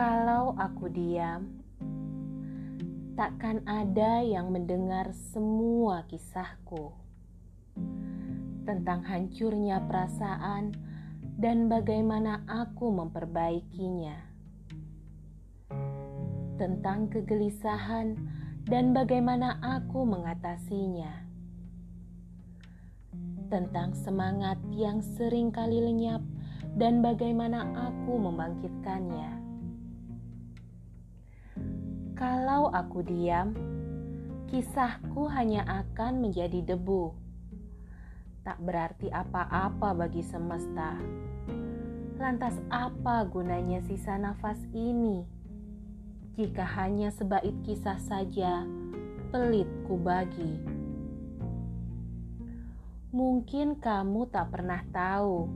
Kalau aku diam, takkan ada yang mendengar semua kisahku tentang hancurnya perasaan dan bagaimana aku memperbaikinya, tentang kegelisahan dan bagaimana aku mengatasinya, tentang semangat yang sering kali lenyap dan bagaimana aku membangkitkannya. Kalau aku diam, kisahku hanya akan menjadi debu. Tak berarti apa-apa bagi semesta. Lantas apa gunanya sisa nafas ini? Jika hanya sebait kisah saja, pelit ku bagi. Mungkin kamu tak pernah tahu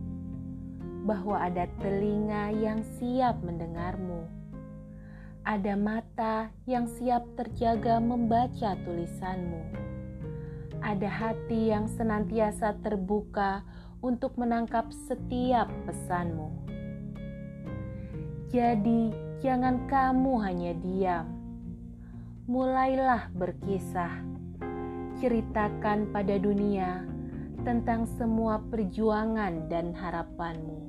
bahwa ada telinga yang siap mendengarmu ada mata yang siap terjaga membaca tulisanmu. Ada hati yang senantiasa terbuka untuk menangkap setiap pesanmu. Jadi, jangan kamu hanya diam. Mulailah berkisah. Ceritakan pada dunia tentang semua perjuangan dan harapanmu.